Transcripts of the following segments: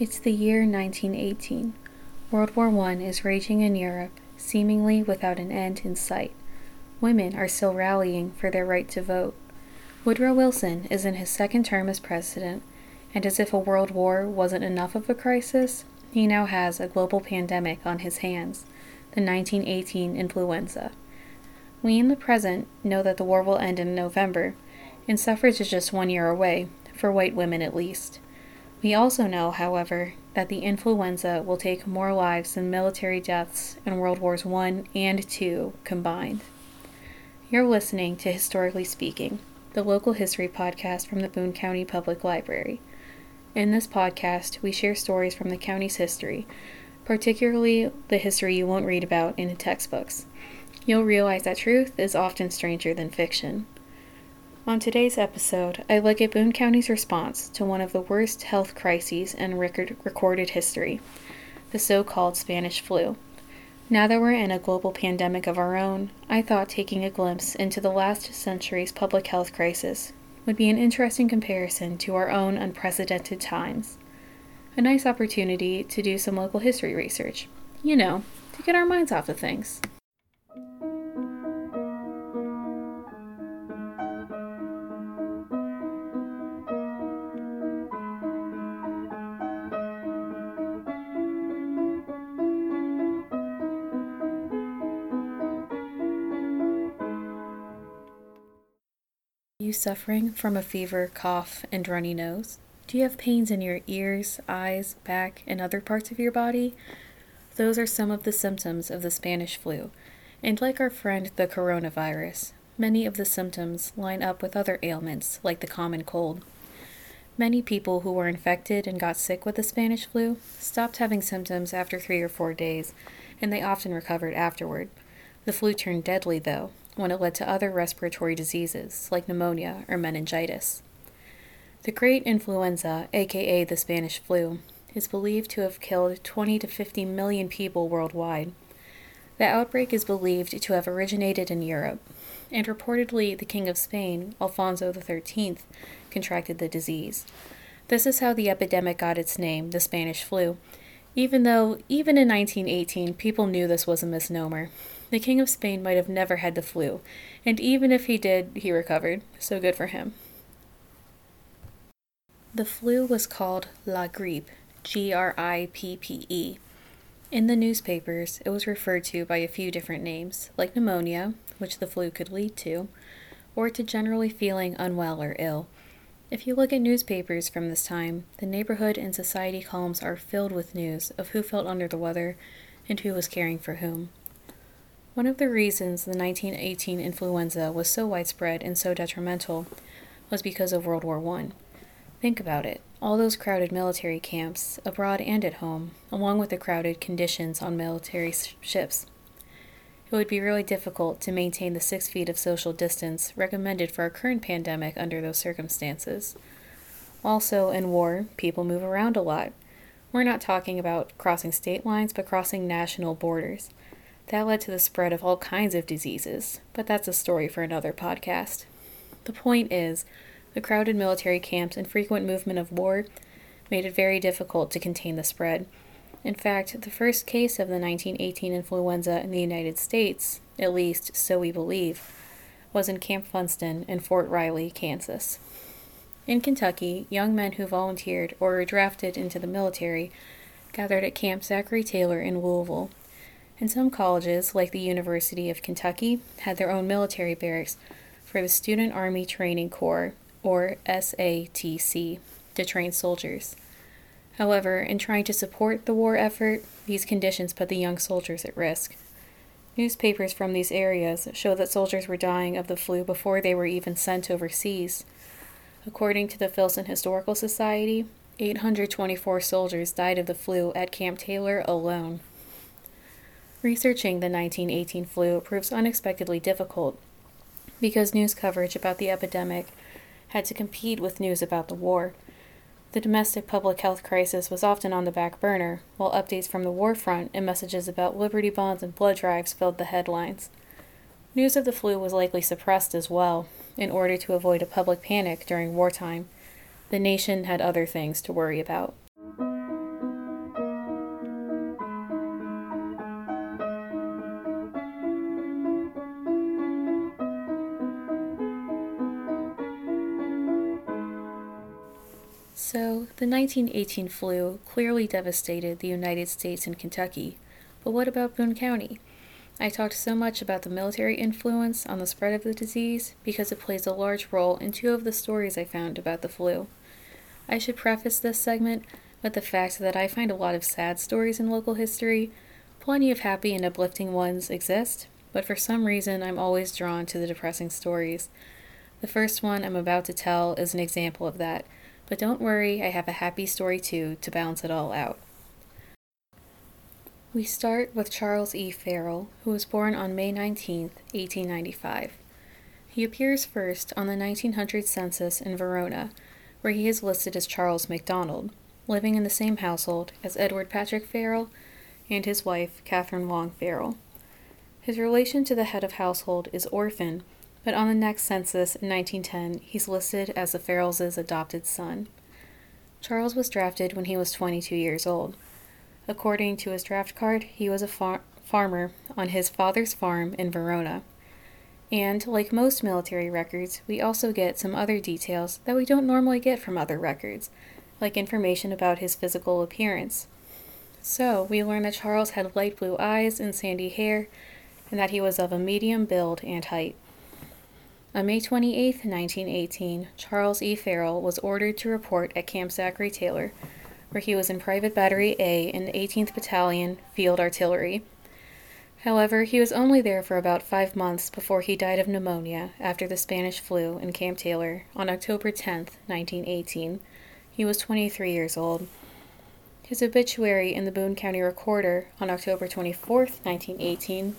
It's the year 1918. World War I is raging in Europe, seemingly without an end in sight. Women are still rallying for their right to vote. Woodrow Wilson is in his second term as president, and as if a world war wasn't enough of a crisis, he now has a global pandemic on his hands the 1918 influenza. We in the present know that the war will end in November, and suffrage is just one year away, for white women at least. We also know, however, that the influenza will take more lives than military deaths in World Wars I and II combined. You're listening to Historically Speaking, the local history podcast from the Boone County Public Library. In this podcast, we share stories from the county's history, particularly the history you won't read about in textbooks. You'll realize that truth is often stranger than fiction. On today's episode, I look at Boone County's response to one of the worst health crises in record- recorded history the so called Spanish flu. Now that we're in a global pandemic of our own, I thought taking a glimpse into the last century's public health crisis would be an interesting comparison to our own unprecedented times. A nice opportunity to do some local history research. You know, to get our minds off of things. You suffering from a fever, cough, and runny nose? Do you have pains in your ears, eyes, back, and other parts of your body? Those are some of the symptoms of the Spanish flu. And like our friend the coronavirus, many of the symptoms line up with other ailments like the common cold. Many people who were infected and got sick with the Spanish flu stopped having symptoms after three or four days, and they often recovered afterward. The flu turned deadly, though, when it led to other respiratory diseases like pneumonia or meningitis. The Great Influenza, aka the Spanish flu, is believed to have killed 20 to 50 million people worldwide. The outbreak is believed to have originated in Europe, and reportedly the King of Spain, Alfonso XIII, contracted the disease. This is how the epidemic got its name, the Spanish flu, even though, even in 1918, people knew this was a misnomer. The King of Spain might have never had the flu, and even if he did, he recovered, so good for him. The flu was called La Grippe, G R I P P E. In the newspapers, it was referred to by a few different names, like pneumonia, which the flu could lead to, or to generally feeling unwell or ill. If you look at newspapers from this time, the neighborhood and society columns are filled with news of who felt under the weather and who was caring for whom. One of the reasons the 1918 influenza was so widespread and so detrimental was because of World War I. Think about it all those crowded military camps, abroad and at home, along with the crowded conditions on military ships. It would be really difficult to maintain the six feet of social distance recommended for a current pandemic under those circumstances. Also, in war, people move around a lot. We're not talking about crossing state lines, but crossing national borders. That led to the spread of all kinds of diseases, but that's a story for another podcast. The point is, the crowded military camps and frequent movement of war made it very difficult to contain the spread. In fact, the first case of the 1918 influenza in the United States, at least so we believe, was in Camp Funston in Fort Riley, Kansas. In Kentucky, young men who volunteered or were drafted into the military gathered at Camp Zachary Taylor in Louisville and some colleges, like the University of Kentucky, had their own military barracks for the Student Army Training Corps, or SATC, to train soldiers. However, in trying to support the war effort, these conditions put the young soldiers at risk. Newspapers from these areas show that soldiers were dying of the flu before they were even sent overseas. According to the Filson Historical Society, 824 soldiers died of the flu at Camp Taylor alone. Researching the 1918 flu proves unexpectedly difficult because news coverage about the epidemic had to compete with news about the war. The domestic public health crisis was often on the back burner, while updates from the war front and messages about Liberty Bonds and blood drives filled the headlines. News of the flu was likely suppressed as well, in order to avoid a public panic during wartime. The nation had other things to worry about. 1918 flu clearly devastated the United States and Kentucky, but what about Boone County? I talked so much about the military influence on the spread of the disease because it plays a large role in two of the stories I found about the flu. I should preface this segment with the fact that I find a lot of sad stories in local history. Plenty of happy and uplifting ones exist, but for some reason I'm always drawn to the depressing stories. The first one I'm about to tell is an example of that, but don't worry, I have a happy story too to balance it all out. We start with Charles E. Farrell, who was born on May 19, 1895. He appears first on the 1900 census in Verona, where he is listed as Charles MacDonald, living in the same household as Edward Patrick Farrell and his wife, Catherine Long Farrell. His relation to the head of household is orphan, but on the next census in 1910, he's listed as the Farrells' adopted son. Charles was drafted when he was 22 years old. According to his draft card, he was a far- farmer on his father's farm in Verona. And, like most military records, we also get some other details that we don't normally get from other records, like information about his physical appearance. So, we learn that Charles had light blue eyes and sandy hair, and that he was of a medium build and height. On May 28, 1918, Charles E. Farrell was ordered to report at Camp Zachary Taylor where he was in Private Battery A in the 18th Battalion, Field Artillery. However, he was only there for about five months before he died of pneumonia after the Spanish flu in Camp Taylor on October 10, 1918. He was 23 years old. His obituary in the Boone County Recorder on October 24, 1918,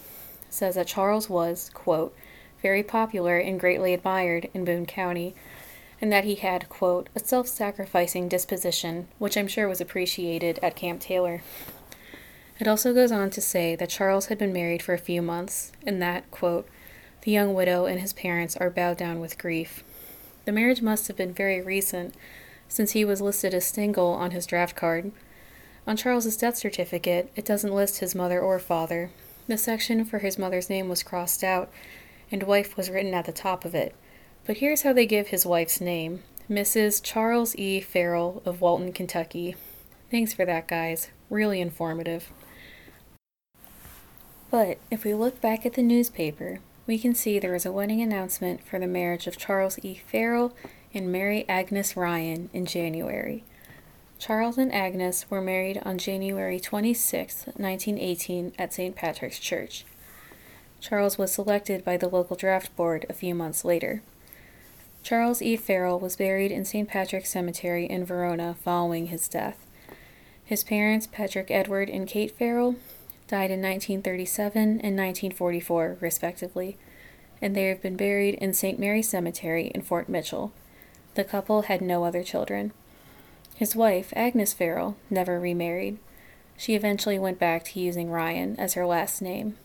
says that Charles was, quote, very popular and greatly admired in Boone County and that he had, quote, a self sacrificing disposition, which I'm sure was appreciated at Camp Taylor. It also goes on to say that Charles had been married for a few months, and that, quote, the young widow and his parents are bowed down with grief. The marriage must have been very recent, since he was listed as single on his draft card. On Charles's death certificate, it doesn't list his mother or father. The section for his mother's name was crossed out, and wife was written at the top of it. But here's how they give his wife's name Mrs. Charles E. Farrell of Walton, Kentucky. Thanks for that, guys. Really informative. But if we look back at the newspaper, we can see there was a wedding announcement for the marriage of Charles E. Farrell and Mary Agnes Ryan in January. Charles and Agnes were married on January 26, 1918, at St. Patrick's Church. Charles was selected by the local draft board a few months later. Charles E. Farrell was buried in St. Patrick's Cemetery in Verona following his death. His parents, Patrick Edward and Kate Farrell, died in 1937 and 1944, respectively, and they have been buried in St. Mary Cemetery in Fort Mitchell. The couple had no other children. His wife, Agnes Farrell, never remarried. She eventually went back to using Ryan as her last name.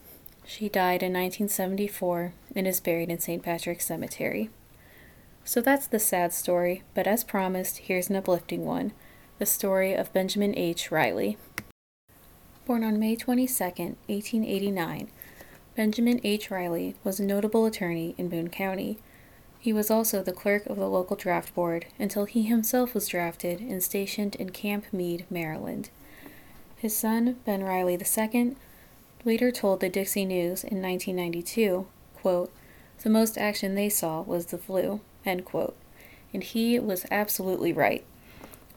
She died in 1974 and is buried in St. Patrick's Cemetery. So that's the sad story, but as promised, here's an uplifting one the story of Benjamin H. Riley. Born on May 22, 1889, Benjamin H. Riley was a notable attorney in Boone County. He was also the clerk of the local draft board until he himself was drafted and stationed in Camp Meade, Maryland. His son, Ben Riley II, later told the Dixie News in 1992, quote, the most action they saw was the flu. End quote. And he was absolutely right.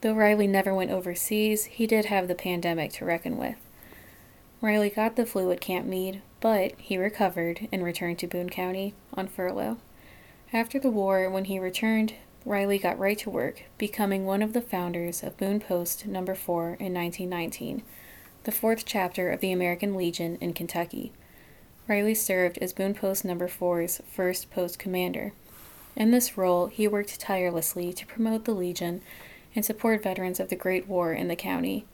Though Riley never went overseas, he did have the pandemic to reckon with. Riley got the flu at Camp Meade, but he recovered and returned to Boone County on furlough. After the war, when he returned, Riley got right to work, becoming one of the founders of Boone Post No. 4 in 1919, the fourth chapter of the American Legion in Kentucky. Riley served as Boone Post No. 4's first post commander in this role, he worked tirelessly to promote the Legion and support veterans of the Great War in the county.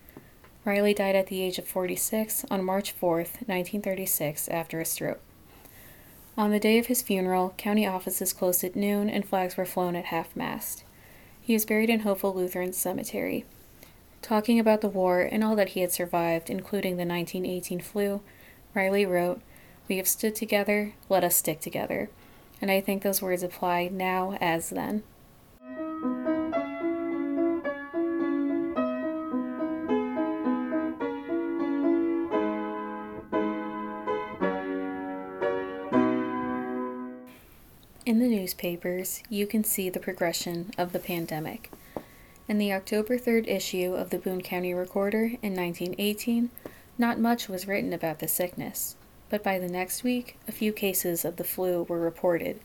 Riley died at the age of 46 on March 4, 1936, after a stroke. On the day of his funeral, county offices closed at noon and flags were flown at half mast. He is buried in Hopeful Lutheran Cemetery. Talking about the war and all that he had survived, including the 1918 flu, Riley wrote, We have stood together, let us stick together. And I think those words apply now as then. In the newspapers, you can see the progression of the pandemic. In the October 3rd issue of the Boone County Recorder in 1918, not much was written about the sickness, but by the next week, a few cases of the flu were reported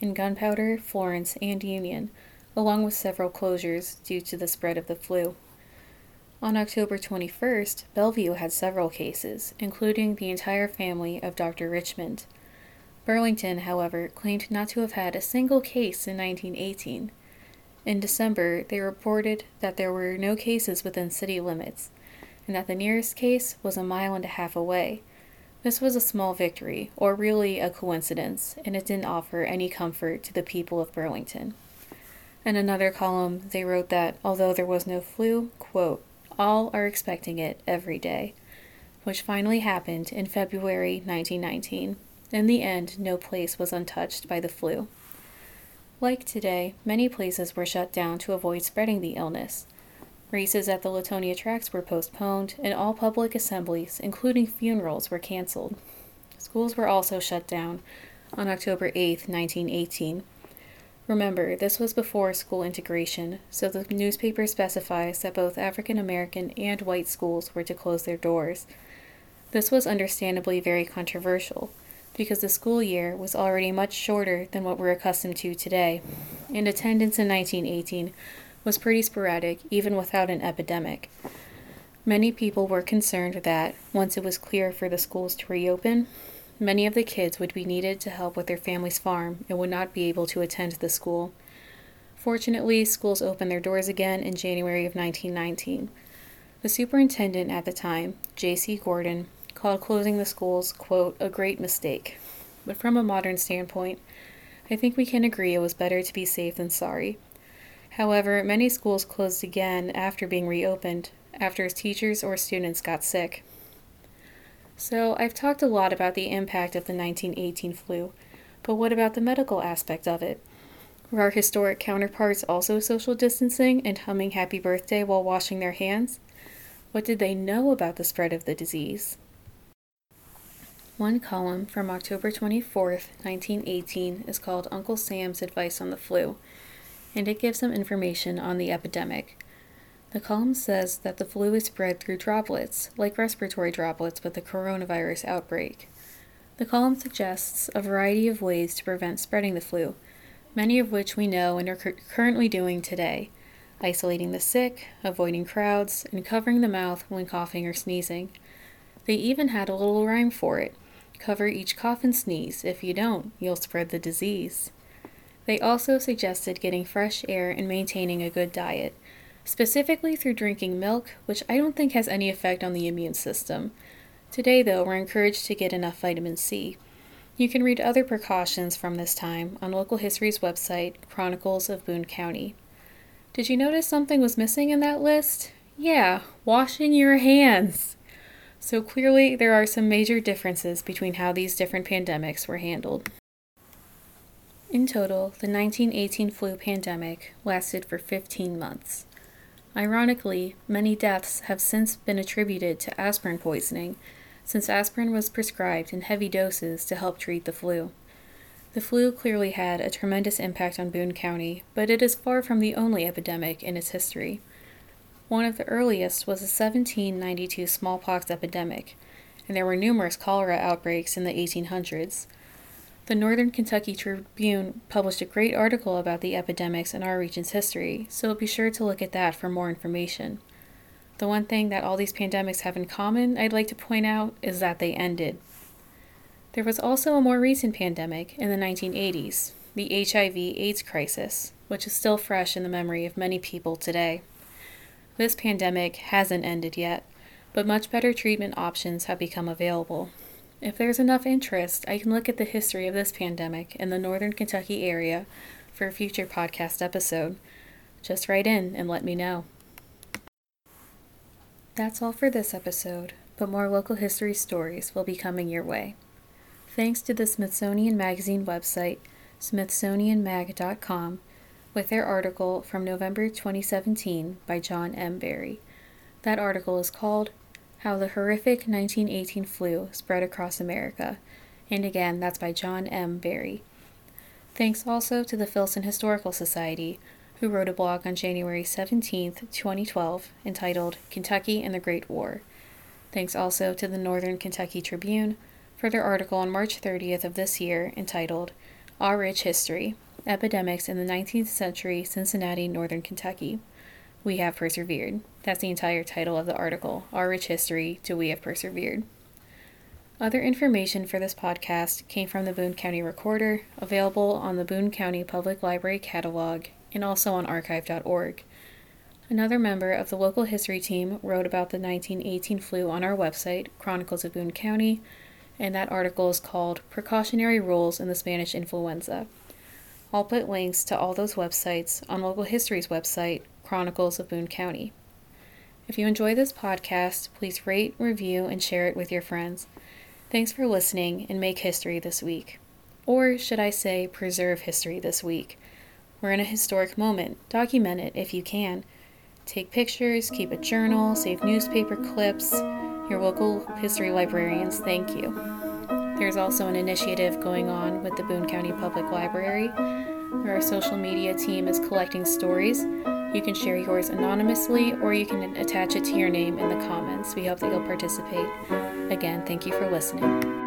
in Gunpowder, Florence, and Union, along with several closures due to the spread of the flu. On October 21st, Bellevue had several cases, including the entire family of Dr. Richmond. Burlington, however, claimed not to have had a single case in 1918. In December, they reported that there were no cases within city limits, and that the nearest case was a mile and a half away. This was a small victory, or really a coincidence, and it didn't offer any comfort to the people of Burlington. In another column, they wrote that although there was no flu, quote, all are expecting it every day, which finally happened in February 1919. In the end, no place was untouched by the flu. Like today, many places were shut down to avoid spreading the illness. Races at the Latonia tracks were postponed, and all public assemblies, including funerals, were canceled. Schools were also shut down on October 8, 1918. Remember, this was before school integration, so the newspaper specifies that both African American and white schools were to close their doors. This was understandably very controversial because the school year was already much shorter than what we're accustomed to today, and attendance in 1918 was pretty sporadic even without an epidemic. Many people were concerned that, once it was clear for the schools to reopen, Many of the kids would be needed to help with their family's farm and would not be able to attend the school. Fortunately, schools opened their doors again in January of 1919. The superintendent at the time, J.C. Gordon, called closing the schools, quote, a great mistake. But from a modern standpoint, I think we can agree it was better to be safe than sorry. However, many schools closed again after being reopened, after teachers or students got sick. So, I've talked a lot about the impact of the 1918 flu, but what about the medical aspect of it? Were our historic counterparts also social distancing and humming happy birthday while washing their hands? What did they know about the spread of the disease? One column from October 24th, 1918 is called Uncle Sam's Advice on the Flu, and it gives some information on the epidemic. The column says that the flu is spread through droplets, like respiratory droplets with the coronavirus outbreak. The column suggests a variety of ways to prevent spreading the flu, many of which we know and are cu- currently doing today isolating the sick, avoiding crowds, and covering the mouth when coughing or sneezing. They even had a little rhyme for it cover each cough and sneeze. If you don't, you'll spread the disease. They also suggested getting fresh air and maintaining a good diet specifically through drinking milk, which I don't think has any effect on the immune system. Today, though, we're encouraged to get enough vitamin C. You can read other precautions from this time on Local History's website, Chronicles of Boone County. Did you notice something was missing in that list? Yeah, washing your hands. So clearly, there are some major differences between how these different pandemics were handled. In total, the 1918 flu pandemic lasted for 15 months. Ironically, many deaths have since been attributed to aspirin poisoning, since aspirin was prescribed in heavy doses to help treat the flu. The flu clearly had a tremendous impact on Boone County, but it is far from the only epidemic in its history. One of the earliest was the 1792 smallpox epidemic, and there were numerous cholera outbreaks in the 1800s. The Northern Kentucky Tribune published a great article about the epidemics in our region's history, so be sure to look at that for more information. The one thing that all these pandemics have in common, I'd like to point out, is that they ended. There was also a more recent pandemic in the 1980s, the HIV AIDS crisis, which is still fresh in the memory of many people today. This pandemic hasn't ended yet, but much better treatment options have become available. If there's enough interest, I can look at the history of this pandemic in the northern Kentucky area for a future podcast episode. Just write in and let me know. That's all for this episode, but more local history stories will be coming your way. Thanks to the Smithsonian Magazine website, smithsonianmag.com, with their article from November 2017 by John M. Barry. That article is called how the Horrific 1918 Flu Spread Across America. And again, that's by John M. Barry. Thanks also to the Filson Historical Society, who wrote a blog on January 17, 2012, entitled Kentucky and the Great War. Thanks also to the Northern Kentucky Tribune for their article on March 30th of this year entitled Our Rich History Epidemics in the 19th Century, Cincinnati, Northern Kentucky. We Have Persevered. That's the entire title of the article Our Rich History to We Have Persevered. Other information for this podcast came from the Boone County Recorder, available on the Boone County Public Library catalog and also on archive.org. Another member of the local history team wrote about the 1918 flu on our website, Chronicles of Boone County, and that article is called Precautionary Rules in the Spanish Influenza. I'll put links to all those websites on Local History's website, Chronicles of Boone County. If you enjoy this podcast, please rate, review, and share it with your friends. Thanks for listening and make history this week. Or should I say, preserve history this week? We're in a historic moment. Document it if you can. Take pictures, keep a journal, save newspaper clips. Your local history librarians thank you. There's also an initiative going on with the Boone County Public Library where our social media team is collecting stories you can share yours anonymously or you can attach it to your name in the comments. We hope that you'll participate. Again, thank you for listening.